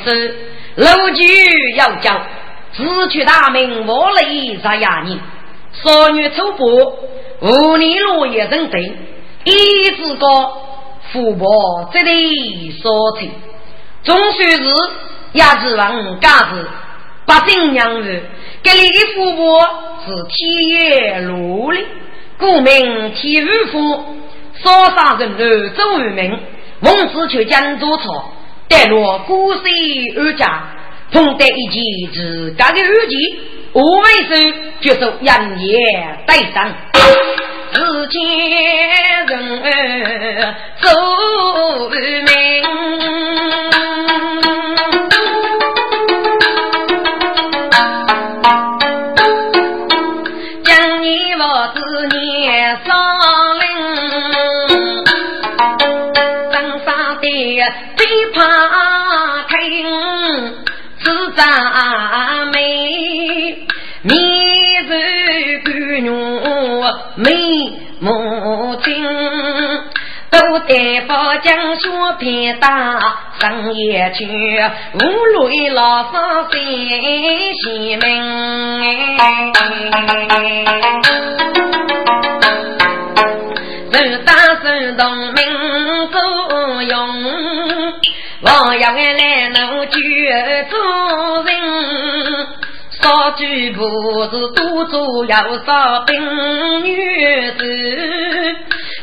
该不是楼局要教，自取大名我来杀哑人，少女丑薄，无你落叶人对，一字高，富婆这里所请，终须是亚子王家子，八姓娘子，给你的富婆是体育努力，故名体育服，少杀人头周于名。孟子却将做错，带落古水二家，同得一计自家的二计，无为手就受杨业带上，自见人儿走名。将你我子年上林。是赞美，面如干牛美母亲，都得把江雪片打上夜去，无泪老伤心心门。手打手动命作用，王爷来能有做人，少举步子多做要少兵女子，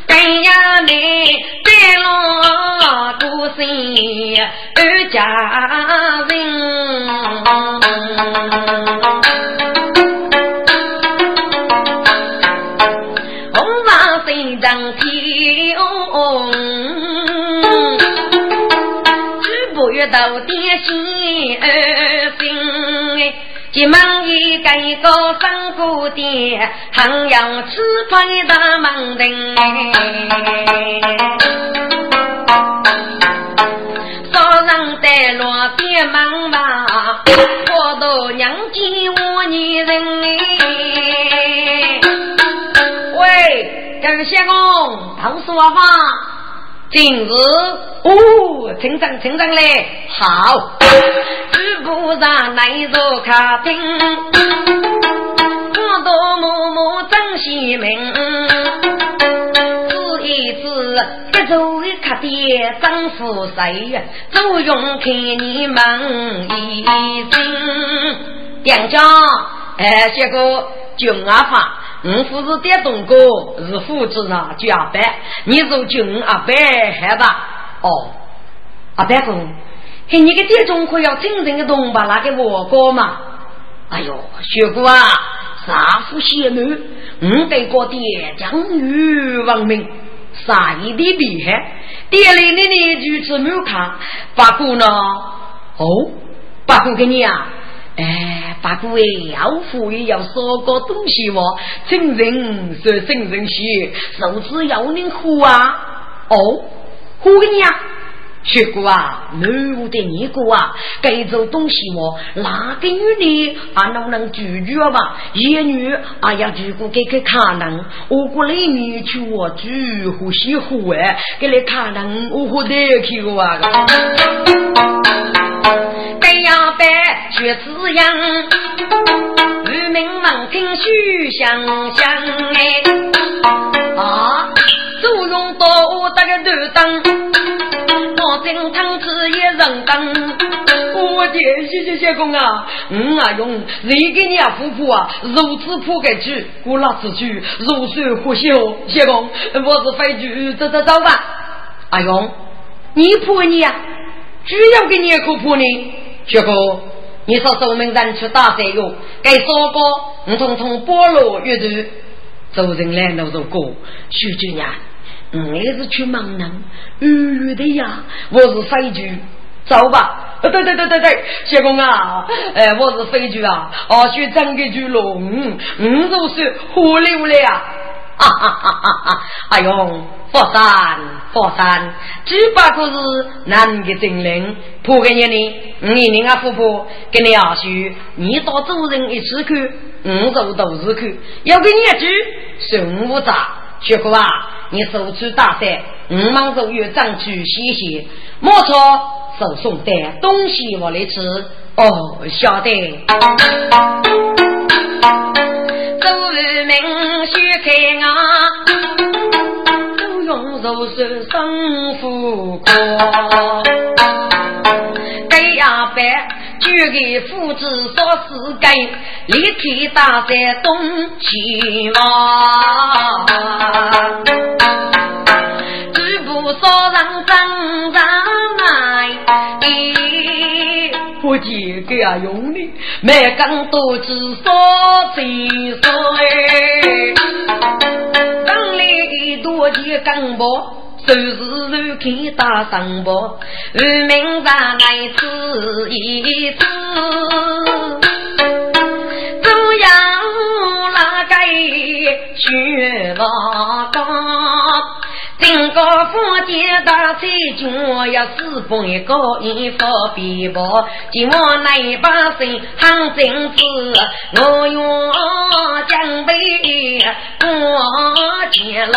跟呀你带了多心二家人。红马身上飘，只不月到点心儿心。急忙一个一个上古殿，还要吃饭大门人。早上带落边忙吧，我都娘亲我女人哎。喂，感谢公，唐说话。今日哦，成长成长嘞，好。主部上来坐客厅，我多默默真心明。只一次，这周一客店张富谁？周永看你忙一心。店家，哎，这个军阿发。我父是电动哥，是父子呢，就阿伯，你做军阿伯好吧？哦，阿伯哥，嘿，你个电动可要真正的东吧？那个我哥嘛？哎呦，学哥啊，杀父血女，我得过爹将女亡命，杀一的厉害，爹里你你就是没有看，八姑呢？哦，八姑给你啊。哎，八姑哎，要富也要说个东西哦，真人说真人些，手指要能呼啊！哦，呼给你啊！学姑啊，女的你姑啊，该做东西哦，哪个女的啊能不能拒绝吧？一女啊要如果给个看能，我过来你去我拒呼吸呼哎，给你看能我活得去个啊！该要白学滋养，渔民们听须想想哎啊，作用多大个头灯，我正汤子一人灯，我的谢谢谢公啊！嗯啊用谁给你啊夫妇啊如此铺盖去，我老子去如水呼吸哦，谢公，我是飞去走走走吧。阿勇，你铺你呀？只要给你一个铺呢，谢公，你说守门人去打山药，该说过我通通菠萝阅读，走人来都是过，徐主任。我也是去忙呢，远远的呀，我是飞局，走吧。对对对对对，谢公啊，哎，我是飞局啊，哦，去整个局龙，嗯，就是火流了呀，哈哈哈哈哈！哎呦，佛山佛山，只不过是男的精灵，破给你呢，你人啊婆婆跟你阿叔，你到主人一起去，我走都是去，要给你一句，生无杂，学过啊。你手持大伞，五忙走月长去歇歇，莫错手送的东西我来吃。哦，晓得。周日明须开啊，都用肉手生富过。对呀，白就给夫子说是该，立体大山东起望。少人争争来，不见给啊用，每根都知少几岁。人里多几根毛，手是手看大上坡，无名在来吃一次，只要那个去老高。经过福建大财军要四分一个一方便薄，今晚那把声喊政治，我用江北过节来。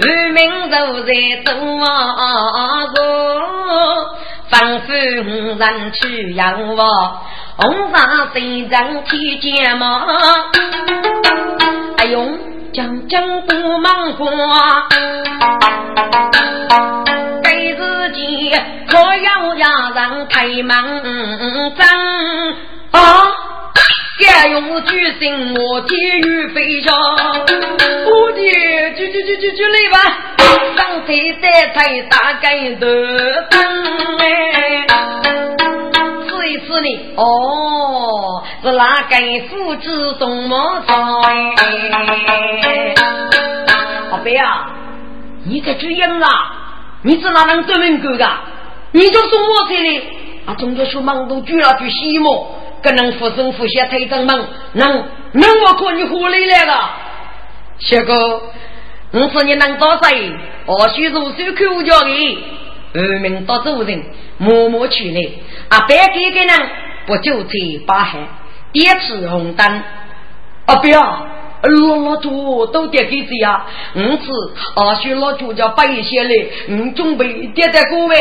渔民都在等我过，仿佛人去养我。红纱身上披肩毛，哎呦，将将不忙活，给自己可要让人开门张啊！敢用举心我天雨飞翔，我的举举举举举来吧，上台再台大盖头灯哎。一试呢？哦，是哪个父子送毛菜？阿伯啊，你在追人啊？你是哪能专门干的？你就送我这里？啊，中国说忙都举了句西毛，可能附身附下推正门，能能我看你何里来了？小哥，我说你能多少？我许入手口叫的，二名到主人默默去来。啊！白给个人不就在八海，点次红灯。啊！不要，老老猪都点给谁呀？五次啊，许老猪叫白些嘞，嗯，准备点在各位。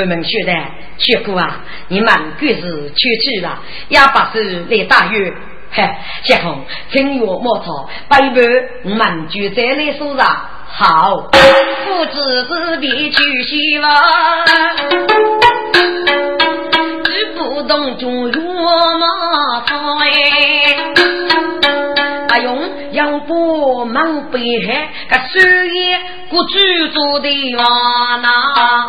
我们学的学过啊，你们各自去去了，也把是来大约。嘿，结红，正月莫草，百般我们就在来说上好，父子之别去希望。不动就入马草哎，阿勇要不忙北海，个手艺不居住的话呐，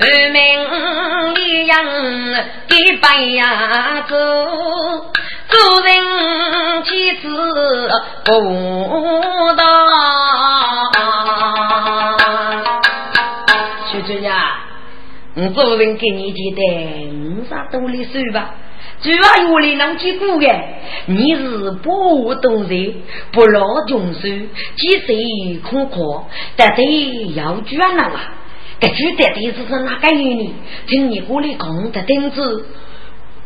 二名一样的白呀走，做人妻子不当。我做人给你记得，五啥多的数吧？主要有里能记过的，你是不懂人，不老穷手，几岁空阔，但得要捐了啊！这举的的是是哪个女的？听你屋里讲的钉子。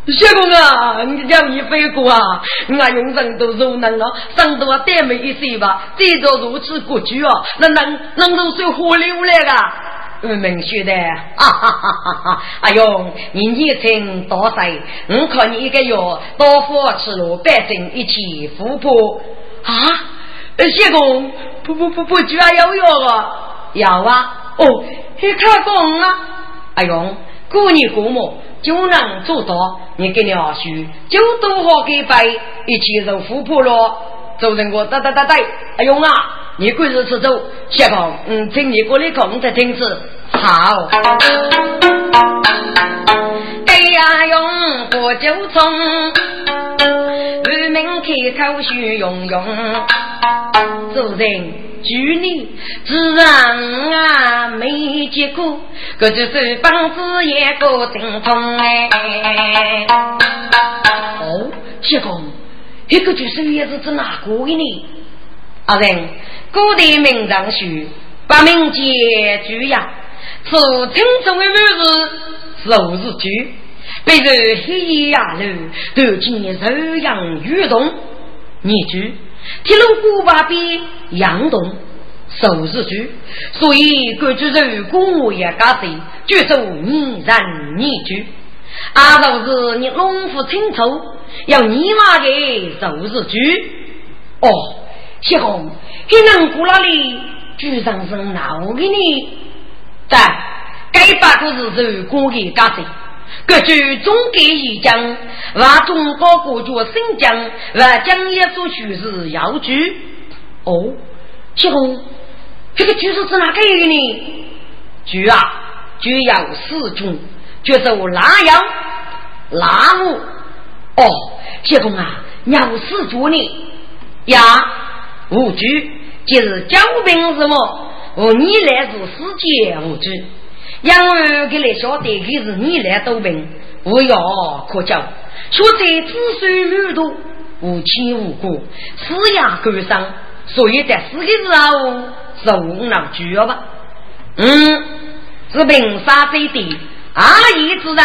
小公啊，你讲你飞过啊？我用人都柔能啊，生多点美一些吧。这着如此国举啊，那能能都是活流来的。我们说的，哈哈哈哈哈！哎呦，你年轻多岁，我看你一个月多付吃了百斤一起富婆啊！谢公，不不不不，居然有药啊？要啊！哦，去开工啊！哎呦，过年过末就能做到，你给你二叔就多好给拜，一起入富婆了。走人过，哒哒哒哒！哎呦啊，你归日吃走，谢公，嗯，请你过来空着听子。好。哎呀，用过酒盅，渔民开口须用用，主人。举你自然啊没结果，可就是房子也够正统哎。哦，谢公，一个就是也是指哪个的呢？阿人，古代名人书，把名节举呀，是清中的名字，数字句，比如黑夜呀路，都见柔阳雨动，你句。铁路古巴比杨洞数字句，所以各举人公也加税，举手你人你句。阿都是你农夫清楚，要你妈的数字句。哦，小红，你能过那里居然是哪我给你？在该把个日子过给加税。各据总给一讲，把中国国家新疆把讲业所需是要据。哦，小红，这个句是哪个语呢？句啊，句要四种，就做哪样？哪五？哦，小红啊，要四种呢？呀，五句即是交兵什么？我你来自世界五句。养儿给来晓得，可是你来多病，无药可救。学在子孙满多，无亲无故，死也感伤。所以在死的时候，受难主要吧。嗯，是平杀最低，阿义之人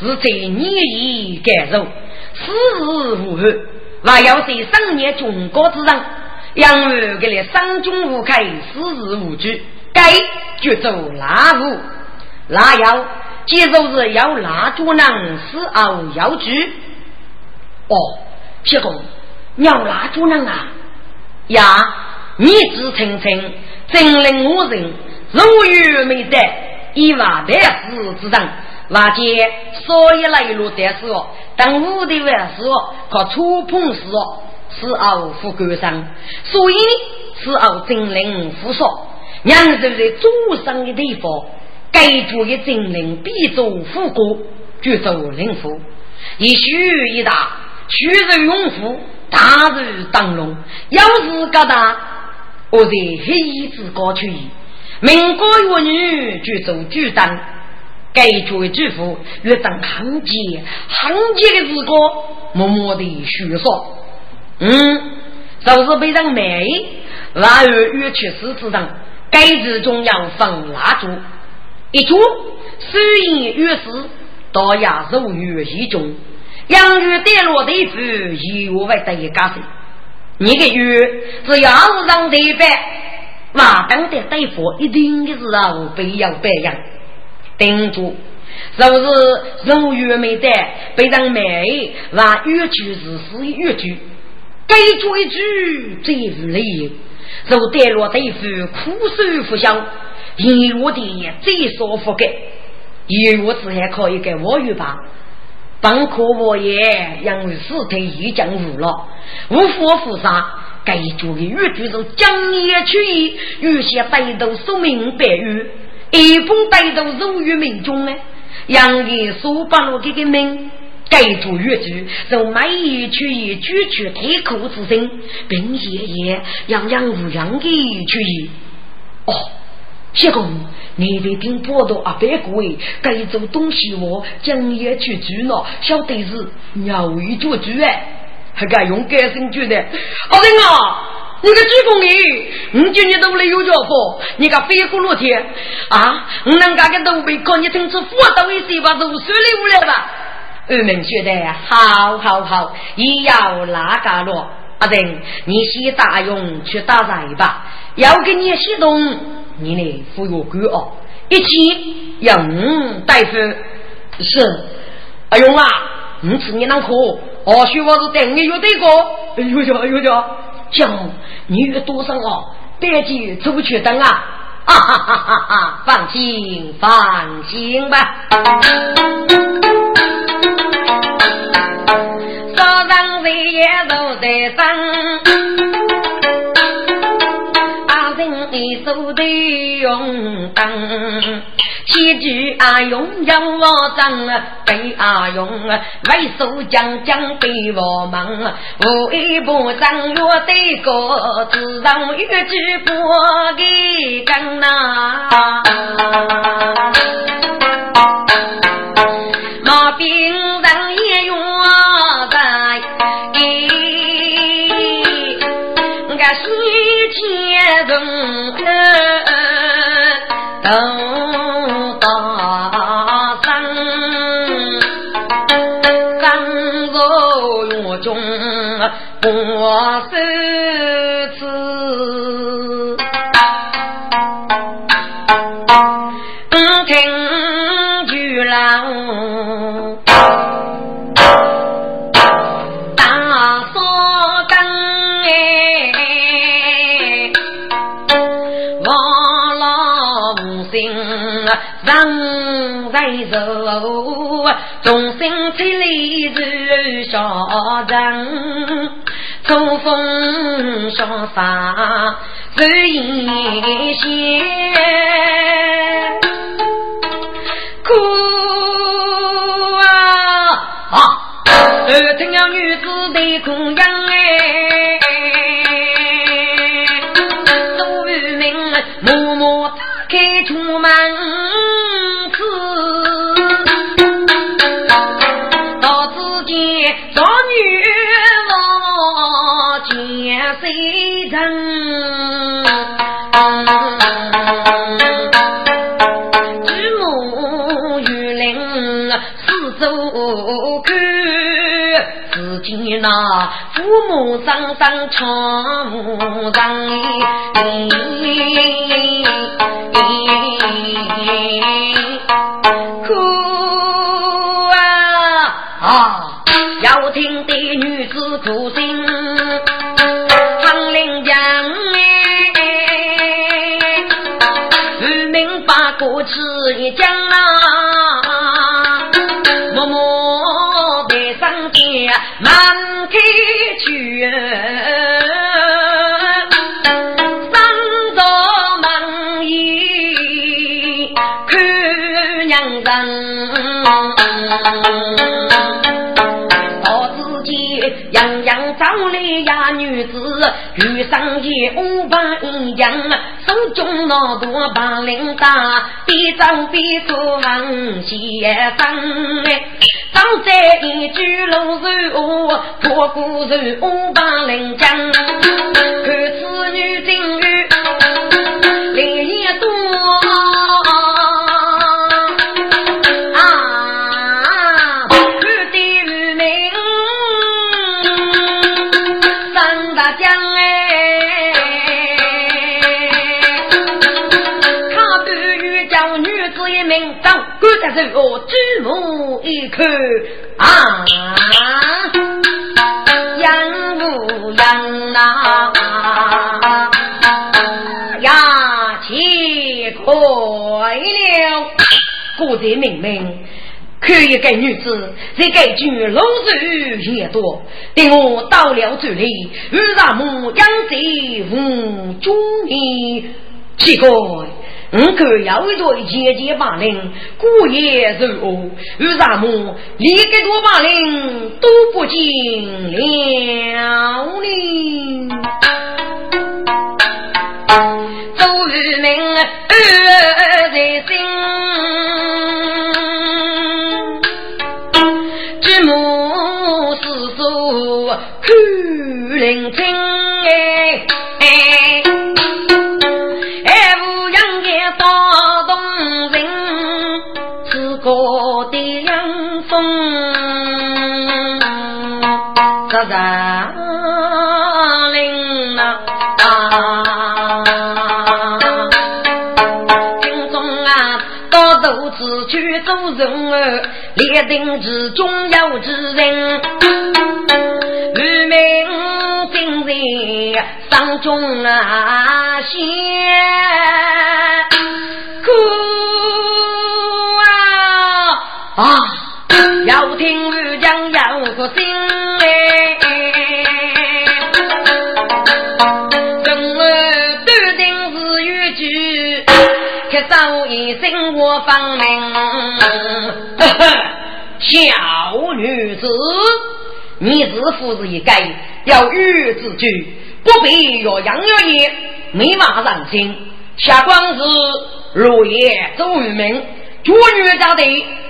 是在你意感受，死日无憾。还要是三年中国之人，养儿给来三军无开，死日无惧，该绝走拉无。那要，接着是要蜡烛能死后要举。哦，小公，要蜡烛能啊？呀，你知清清，真令我人如遇没得，一万百死之人，瓦解所以来路的是哦，当武的万事哦，靠触碰是哦，死后复感伤，所以死后真令复说，娘是在祖上的地方。该主的精灵必做富国，绝做灵夫。一虚一大，虚如永富，大如灯笼。要是疙瘩，我在黑子高去。民国妇女绝做巨蛋，该主的巨富越当行街，行街的日光默默的虚说。嗯，就是被人卖，然而越去世之人，该子中要放蜡烛。一株虽然越是到亚洲越一中，养育跌落的夫以为得一家子。你个月只要是让对白，马当的对付一定的时候不要白养。顶住，是不是如月没得被人卖，让越剧是是越剧，该做一句最无理，如跌落对夫苦守不消。一我的最舒服的，一我只还可以给我语吧。本可我也因为死退已经无了，无法复杀。该做的越剧是将业取义，有些歹徒说明白语，一般歹徒入于民众呢。杨业说把了这个命，该做越剧就卖艺取义，举取太苦之心，并夜夜样样无样的取义。哦。谢公，你得听报道啊！别贵，该做东西我将也去煮了，晓得是鸟语做主哎，还敢用改生煮的？好人啊，你个鞠躬你，你今年都来有家伙，你个飞过落天啊！我能干个都被搞你听出富到一些吧，都水里无来吧？二门觉得好好好，也要哪个了？阿人，你先大用去打柴吧，要给你启动。你呢？服药官哦，一起用大夫是。阿勇啊，你吃你那喝，哦，学我是等你有对过。哎呦呀，哎呦呀，叫女多少啊？别急，出去等啊！哈哈哈哈哈！放心，放心吧。早上日夜都在生。你手的用灯，七句阿勇让我争，被阿勇为首将将被我忙，无一不争我的歌，自让一句不给跟呐。过寿次，听巨浪。人在受，众生千里如小人，秋风萧洒如烟仙，哭啊啊！听了女子的哭声哎，那父母双双长上哭一将啊，默默的上街满。开去，三道洋洋找来呀女子，遇上一五八一样，手中拿多把铃铛，边走边说行先生。张在一句露水话，破鼓人五把铃铛，看。啊，养不养呐？呀，奇怪了！国贼明明可以给女子，再给句露水也多。等我到了这里，与咱们养贼无中意，奇怪。我可要一对姐姐把令，过夜入屋，与咱们连个多把令都不进了呢。周玉明二在心，举目四处看人清哎。山林呐，心中啊，到头子去做人儿，立定志重要之人，愚民今日当中啊，先早已生活方明。小女子，你是夫是一该要与之居，不必若样若言，没马上心。下官是落叶周玉明，绝女家的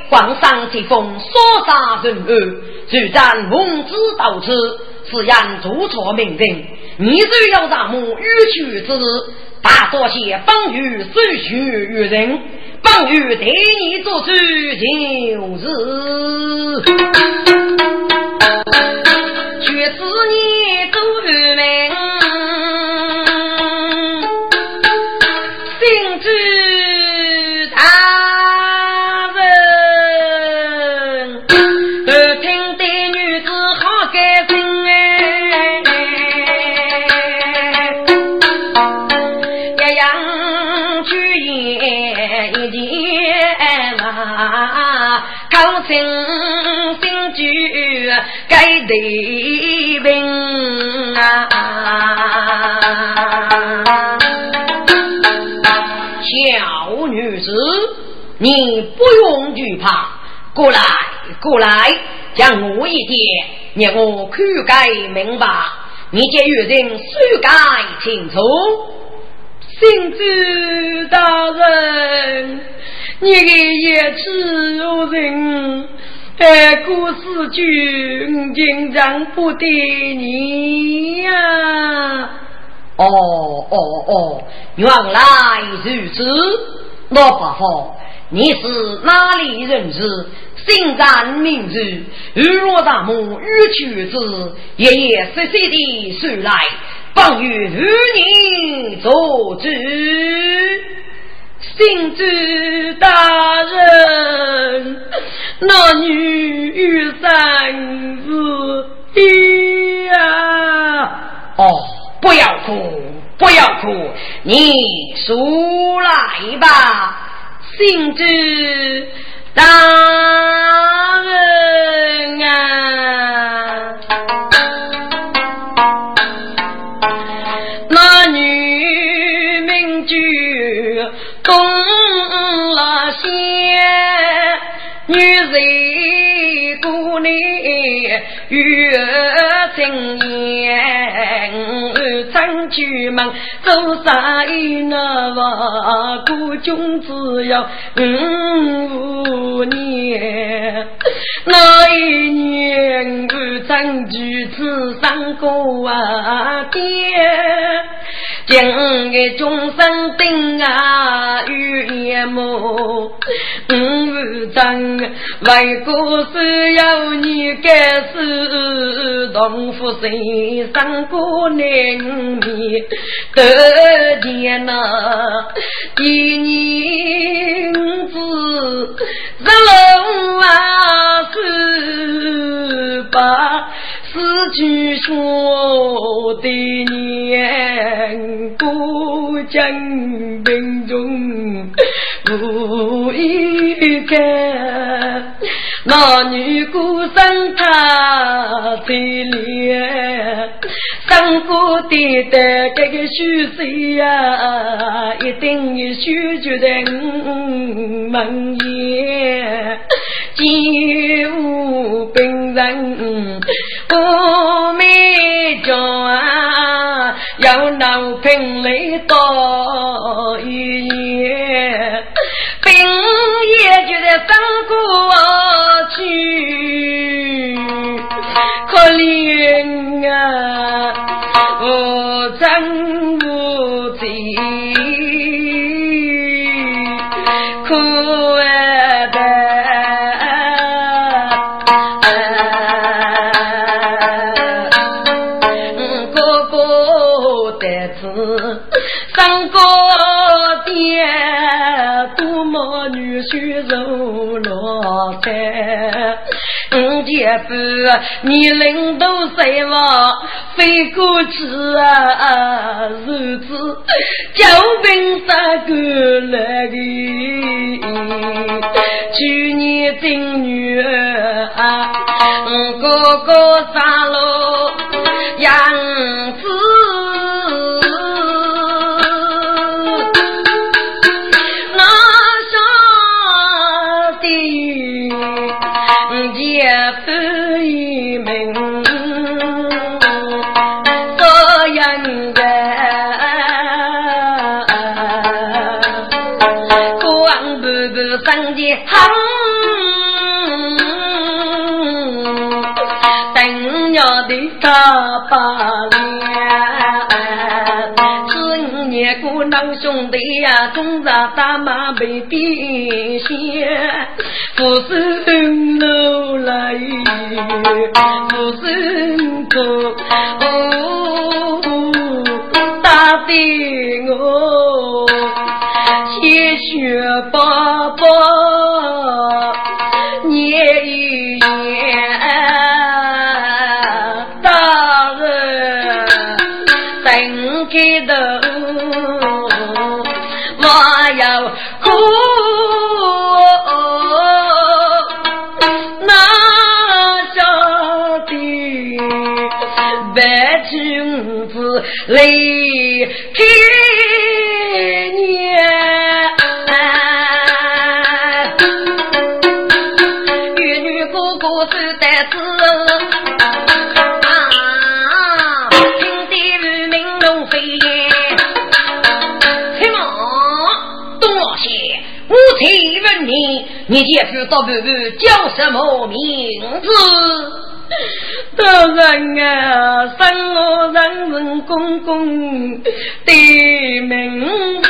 皇上之风，所杀人恶，就战蒙子到此，是然做错命令。你只要让我欲去之，大多谢方玉收许于人。方玉对你做主就是，却是你做演一件嘛，口称新居该得病啊。小女子，你不用惧怕，过来，过来，将我一点，让我口改明白，你这与人修改清楚。信主大人，你的言辞如人，哎，故事君经常不得你呀。哦哦哦，原来如此，老伯父，你是哪里人士？姓张名字，日落大幕欲取之，夜夜细细的数来，方与与你做主。信主大人，那女三子一呀。哦，不要哭，不要哭，你出来吧，信主大人啊，女名就东了些，女人姑娘月正言，长居门走啥一那话，孤君只要五年，那一年我长居此上过啊爹。将个众生定啊与眼目，五张为国是要你该是同福身上过年米得见那一年子日龙啊是把。四句说的年，不将兵中无一个，那女孤身她在脸，上过的的这个虚岁呀，一定要修决在门前，无病人。我没叫啊，要闹平来多一夜，病也就在翻过去，可怜啊，我真不济，可爱哥哥的子，上高殿，多么女婿如罗衫，五姐夫，你领导谁嘛？飞过去啊，日子交兵三个来的。去年正月啊，哥哥杀了杨子。要的大把脸，是五年过老兄弟呀，总在大马背边线，不是路来，不是走，打的我。铁血爸爸来过年，男女哥哥走单子，啊，听得如鸣龙飞燕。黑毛东老西，我请问你，你先知道哥哥叫什么名字？大人啊，生我人人公公的名字，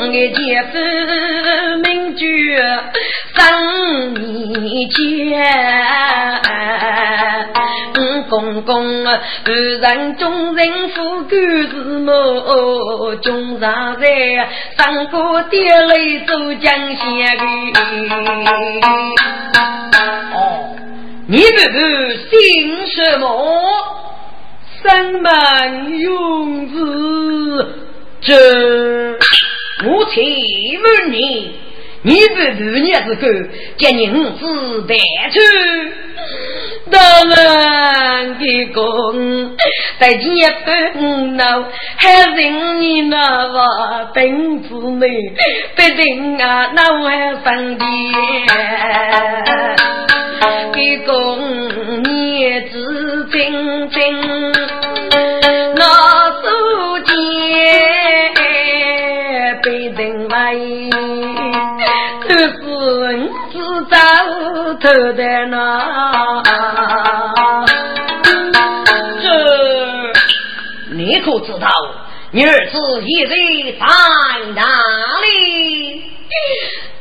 我姐夫名叫生你家。公公啊，二人众人富贵是么？中上在上过爹来做江县的。哦，你不是姓什么？三满永子。这我请问你，你不是你是个叫你五子带出？大人的公，在前分闹，还认你那话本子内，不定啊，那我还生的。的公，你知真真，那手间被人为，可是只找头的那。这你可知道你儿子现在在哪里？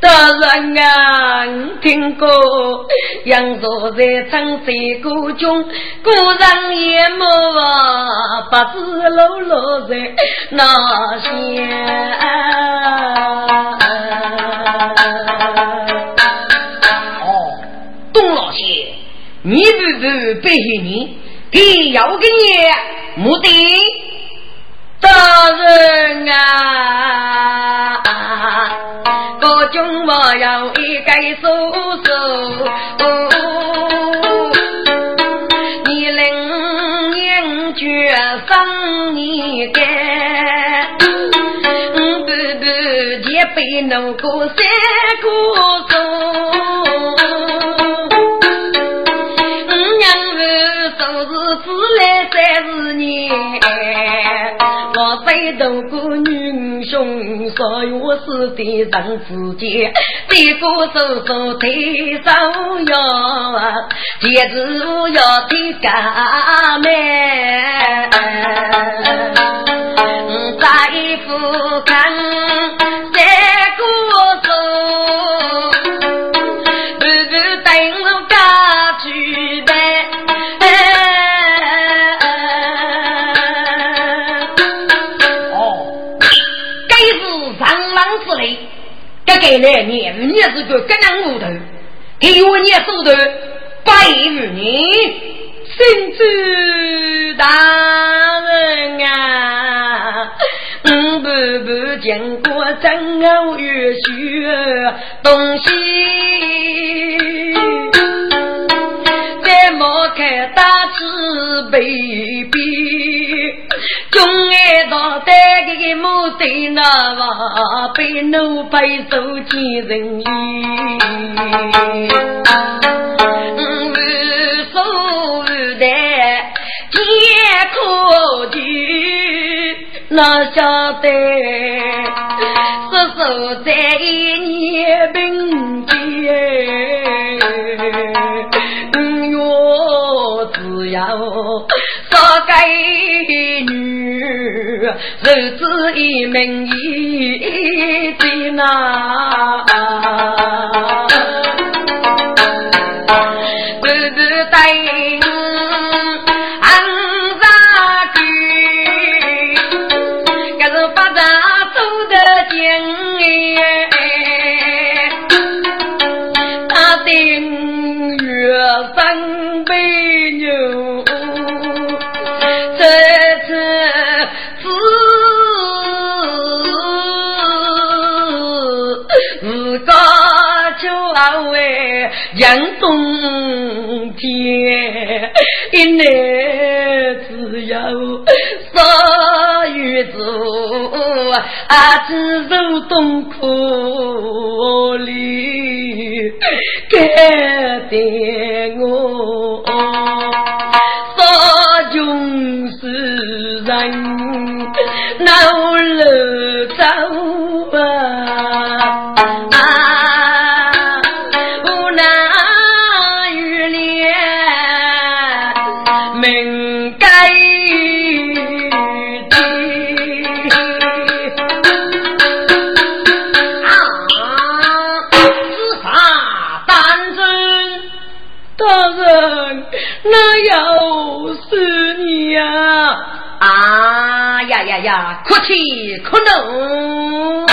大人啊，听过杨座在长山谷中，故人也莫不知落落在哪些。哦，董老仙，你不是背信你，给要给你目的。大人啊，我中我要一概说说。你领年绝生你干，不不也被弄过三个钟。来三十年，我背渡过女兄，所以我是的人之间，对个手手推手要，戒指要推干妹，给来年是个格能，给手头百五年，甚至大人啊！五步步经过真偶遇雪东西，再莫看大慈悲。莫等那娃背奴背走见人。影，五叔在艰苦地那晓得，叔叔在一年半间，日子。做闺女，受子一名一的那。杨洞天一来自有，所有子阿姊受冻苦，里改变我。不能。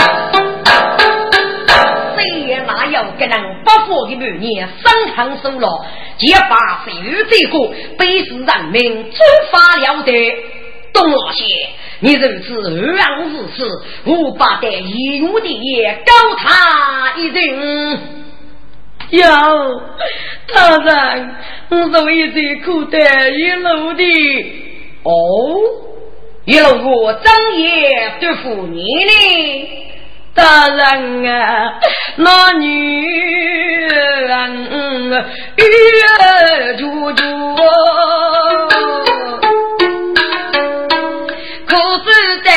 谁也哪有个人不服的女人生堂受老，结发谁与罪过，被世人民诛法了得。东老些，你如此无妄之事，我把这一勇的也高他一人。有大人，我是为这苦待一路的哦。一老我曾也对付你的大人啊那女人啊月儿珠珠可是这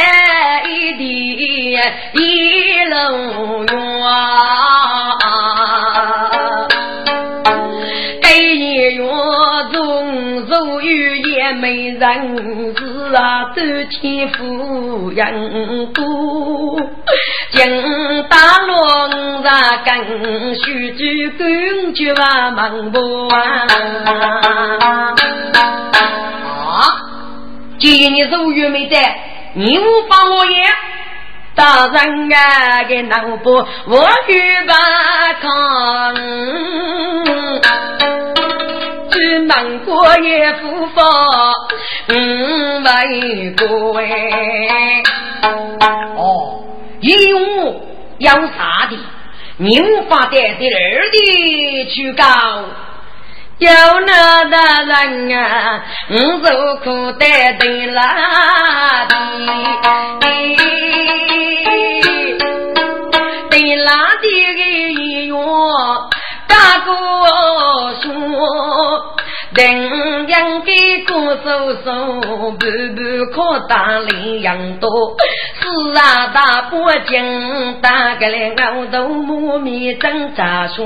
一地一月院啊这中如玉也没人走天府人多，金大罗五十根，须知根就万忙不。啊！今然你如没得，你无法我也。大人啊，给南部我去把唱。难过也不放，五万块。哦，一五要三的？你无法带第二的去搞。有那的人啊，我受苦担的拉的，的拉的个，大哥说。人人的歌手手，步步靠打力扬多。是啊，大伯金打个来熬头磨面蒸炸薯，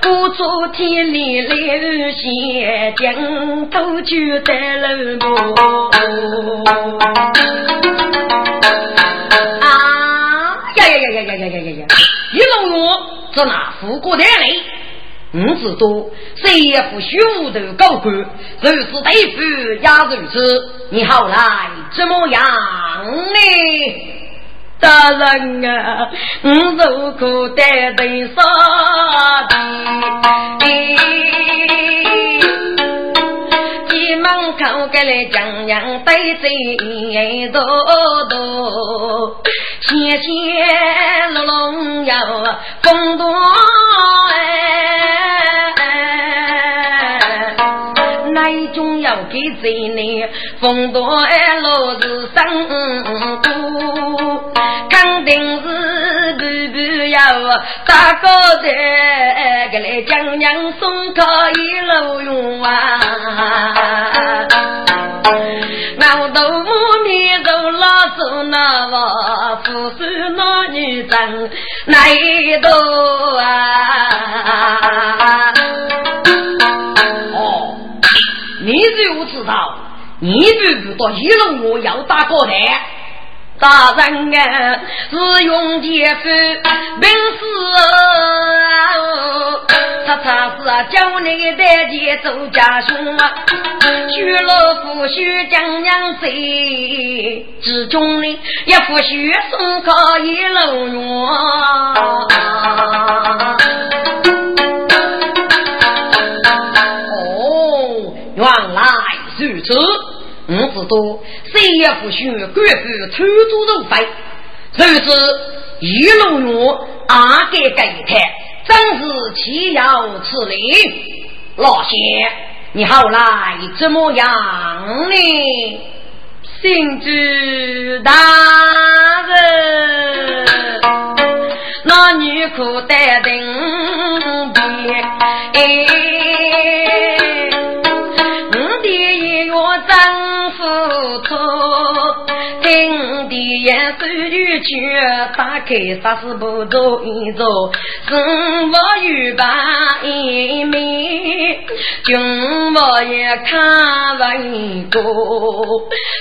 不出天里来无闲，金头就得了磨。啊呀呀呀呀呀呀呀呀！一路我这哪富过的来。五子多，谁也不学武的高官，如此对付也如此。你后来怎么样呢？大人啊，我如何得人杀的？急忙口给来将娘对嘴多多，谢谢龙龙要共同。给贼呢，风多哎落日生多。肯定是步步要大高台，给来将娘送他一路用啊！我头目面头拉住那个富士那女生哪一度啊？你就知道，你步步到一路我要打高台。大人啊，是用剑斧，本事他他是啊，叫你带剑走家兄啊，娶了夫婿将娘贼，之中呢一夫婿送靠一路远。五子多，谁也不许官府偷猪肉费。如此一路远，阿给给他，真是岂有此理！老谢，你后来怎么样呢？姓朱大人，那女苦待定我听的言手语句，打开啥事不做一做，生活与白一面，君我也看闻过，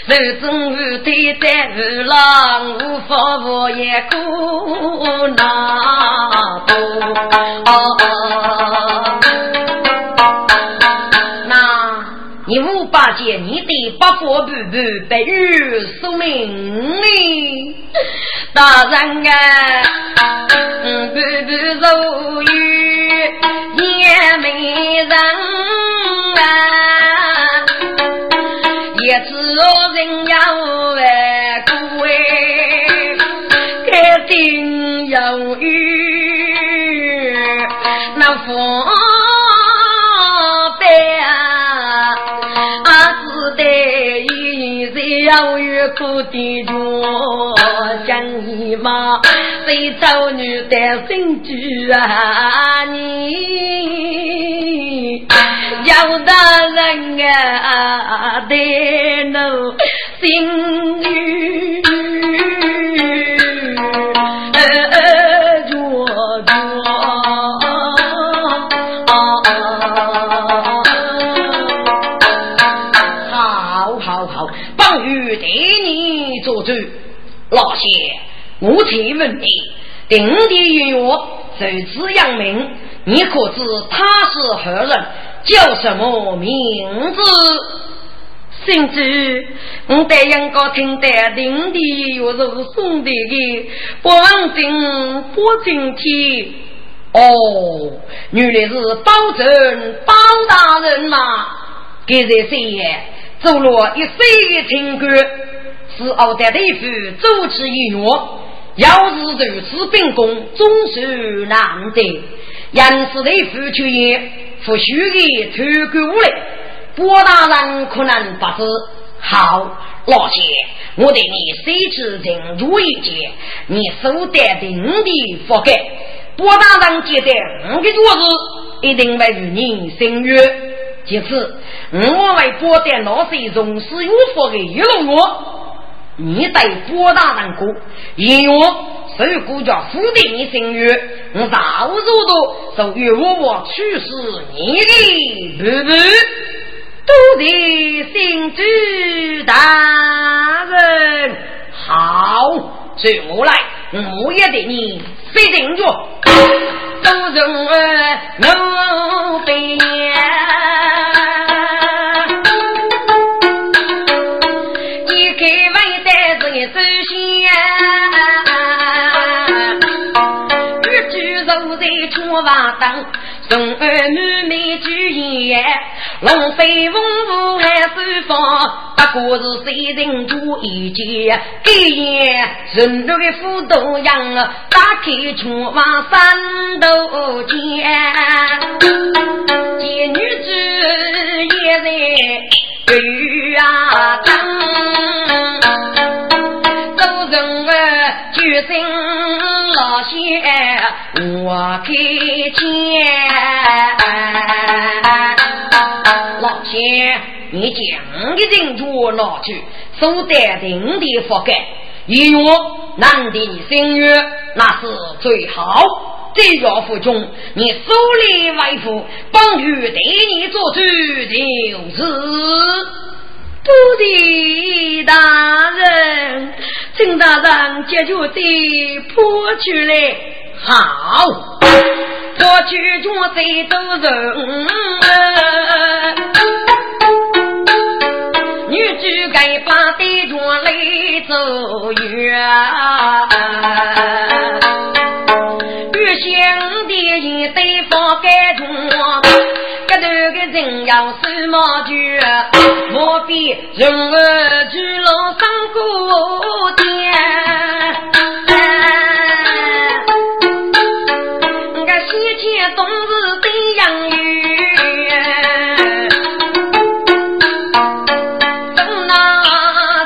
手中无腿在无浪，无法我也苦恼八戒，你的八婆婆婆被玉送命哩，大人啊，婆婆如玉也没人啊，一次人要万苦哎，肯定有玉那佛。要越苦的多，像你妈非丑女单身居啊！你要大人啊，得奴心女。老谢，我请问你，定地音乐受此扬名，你可知他是何人？叫什么名字？姓朱，我答应过听得定地音乐是送的的，不忘敬不敬天。哦，原来是包拯包大人嘛！今日深夜走了一岁情歌。是奥德大夫主持一乐，要是如此秉公，终是难得。杨氏大夫却言，不许的偷狗来，郭大人可能不知。好，老谢，我对你虽知情如一见，你所得定的覆盖。郭大人接待我的做事，一定会与你相约。其次，我为郭大老师从事有福的一路我。你对郭大人过，因为受国家福地你心愿，我早入都就与我我去世你的不不，多谢姓朱大人。好，随我来，我也对你非定着，都容儿我悲。首先。瓦灯，送儿女美举言，龙飞凤舞还是放，不过是谁人做一件？一言人肉的斧头样，打开窗往山头见，见女子也在雨啊等，做人儿决心我给钱，老些你讲的人主拿去，所得定的覆盖，一月难的新月那是最好。这要夫君，你手里为父，帮于对你做主就是。不的大人，请大人解决的破出来。好，破去中最多人。女主该把对着来走远。想的人对方该中，这人要是毛句，莫非人儿去路上过天？我先前总是这样有，怎那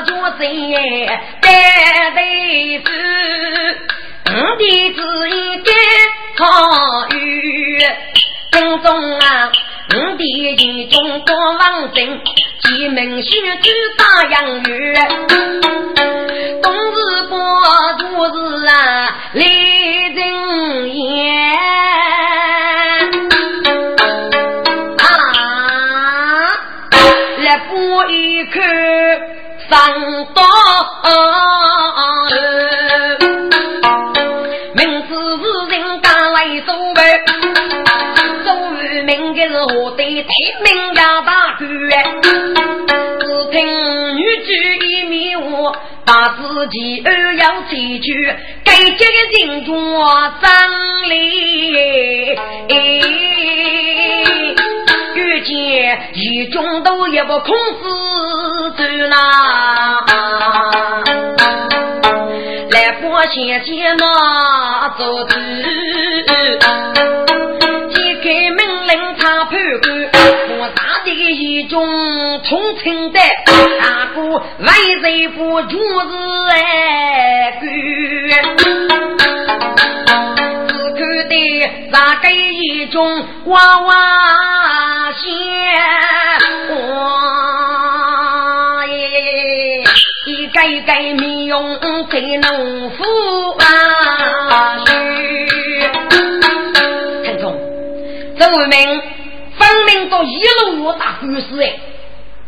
做贼带对是，我的子一个。好雨，心中啊，我的眼中多望真，几门学子打洋芋，冬日过冬日啊，泪人眼啊，来播一口上我的对名呀大官，只听女主一迷糊，把自己儿要追去，该接的人做张礼。遇见一中都也不空子走啦，来播先先那做主。我大的一种同情的，大哥为谁不做事哎？只看的那个一种娃娃仙，哇耶！一个一个面容在农夫啊，这位名。分明到一路我打官司哎，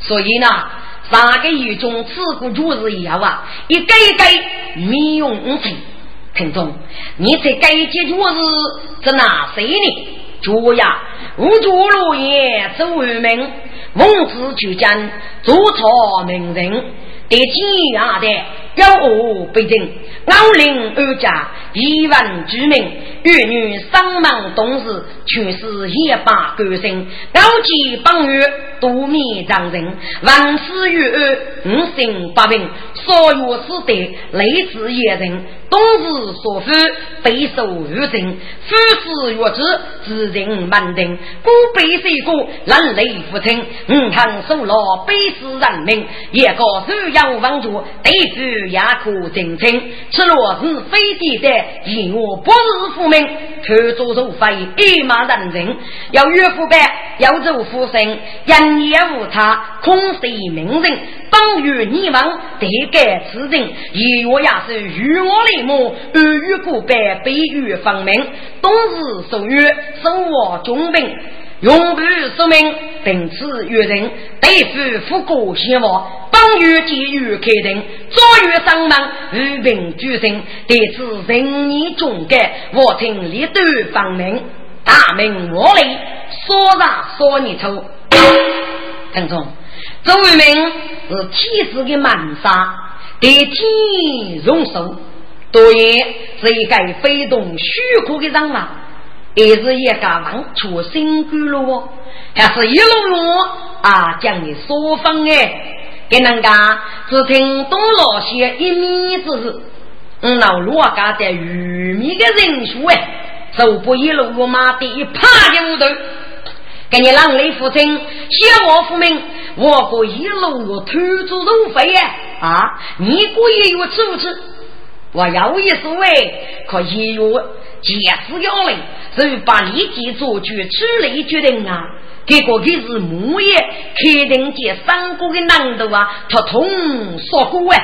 所以呢，三个月中吃过主日以后啊，一个一个面容无情。听众，你在该节主日在哪谁呢？主呀，无主落叶走为民，孟子举荐，做错名人，得几样的。有我北京，老林二家亿万居民，儿女三门懂事，全是一把歌声。高级帮月多面长人，万事于二，五行八病，所有事得类似一人。冬日所夫，备受于情；夫事月子，自人满定。古北水过，人类父亲，五行受劳，悲死人民。一个手阳王主，对付也可真清。此若是非地的，以我不是父命，可做如非一马人人。要岳父辈，要做父生，人也无他，空是名人。当与你们得改此人，一月也是与我的。目二月过百，北月分明。冬日受月，生活中病，永不寿命。并此月人，对付富国兴亡。当月监狱开庭，左月上门，与平举行。对此人义中改，我听立断方明。大明我来，说啥说你丑。听众，周为民是天子的满杀，得天容手。所以，这一个非同虚空的人啊，也是一个王出新官了，还是一路路啊将你说分哎。给人家只听懂老些一米之事，嗯，老罗家在玉米的人数哎，走不一路路马的一趴的屋头，给你让你父亲写我父名，我过一路路偷猪肉费呀啊！你过也有处置，我有一所谓可以有解释要领，就把立即做决处理决定啊。结果他是木叶开定见三哥的难度啊，他通说过哎，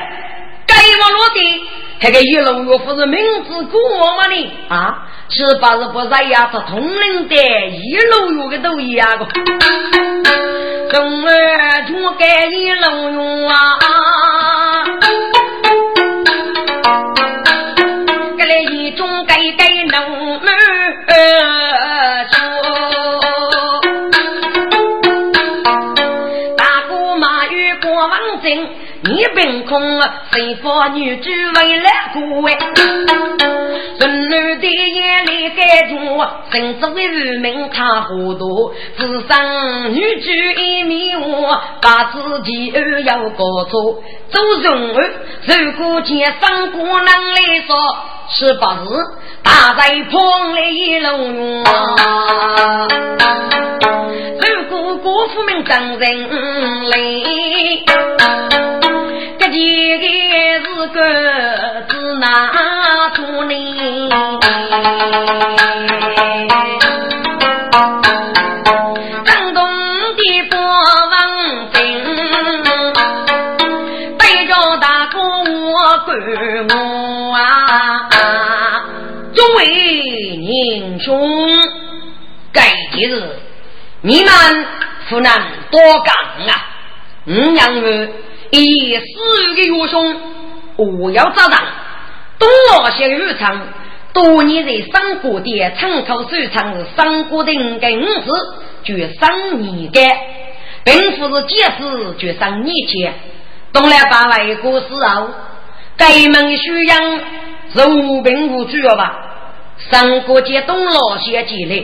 该我落地，这个一路岳父是名字古我吗你啊？是不是不在呀？他通灵的一路岳的都一样个，中儿就该一路岳啊，你凭空谁佛女主为了顾位，孙女的眼里盖住，神州的愚民他糊涂，只生女主一迷糊，把自己儿要搞错，周荣儿如果见三姑娘来说，是不是大在旁里一路啊？如果国父们当人来。这几个是个子哪处呢？正东的国王兵，背着大哥我管我啊！作为英雄，该日你们湖南多干啊！嗯，杨儿。一四个月兄，我要找人。东老县日常多年在三国的参考收藏三国的五个五十，就三年间，并不是解释就三年前。东来八外过时候，该门宣扬是无凭无据了吧？三国界东老县进来，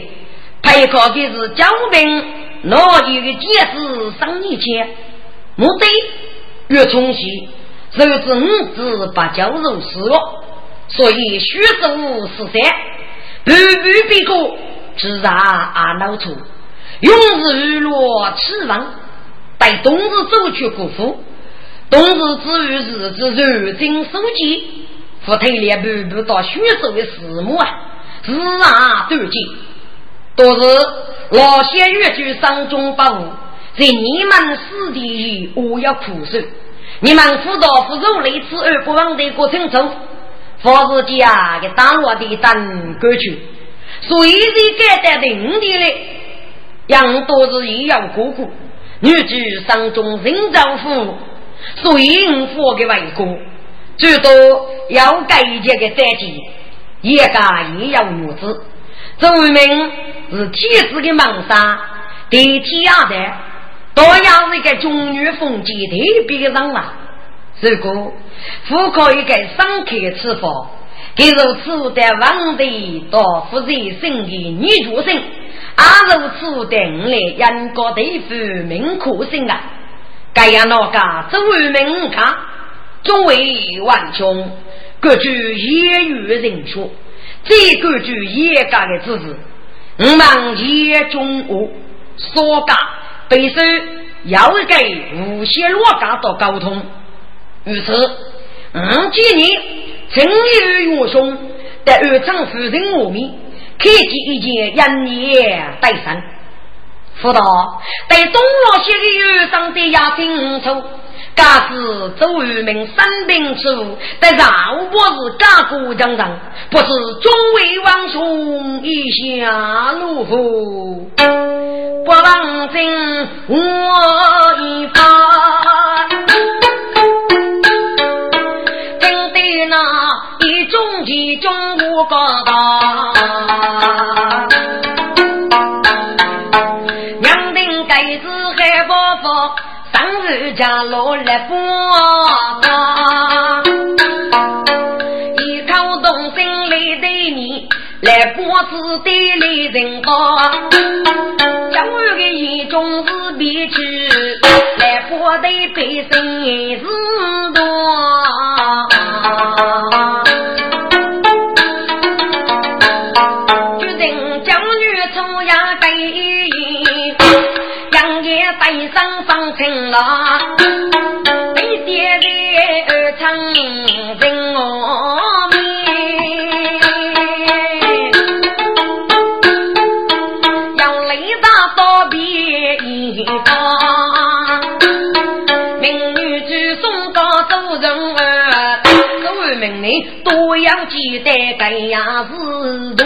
配合的是交兵，哪一个解释三年前？目的？越冲喜，肉子五子八角肉死了，所以虚数十三，步步必过，自然阿老粗，永日日落赤王，待冬日走去辜负，冬日之余日子如今收集，不推连步步到虚数的四母啊，自然断尽，都是老先越剧山中八物。在你们死地里，我要苦受。你们辅导辅助类似而不忘的过程中，佛自己啊给打落的等过去，所以这该得定的嘞，养多是也要过过。女主上中人丈夫，所以佛给外公，最多要改一件个三级，也该也要女子。周明是天子的盲杀，地天下的。多要是一个中女风景特别的人啊！如果妇可以给上客吃饭，给如此的王帝到夫人身的女主生，阿如此的我来人家的夫名可信啊！该样那个周为民看，作为万穷，各具业余人数，这各具严格的知识，我们业中物所讲。必须要给无锡罗家做沟通，于是五几年，正月元兄在二厂附近我面开启一件人业带上，辅导对东罗县的院长的亚清楚。假使周玉明生病处，在饶不是家国将上，不是中为王兄一下路虎，不忘心我一发，真的那一中一中我高大，家老来不一口动心来对你来波子对来人高，江湾的一种是别去，来波堆百姓方成了，对爹的儿唱人哦。多要记得这样子多，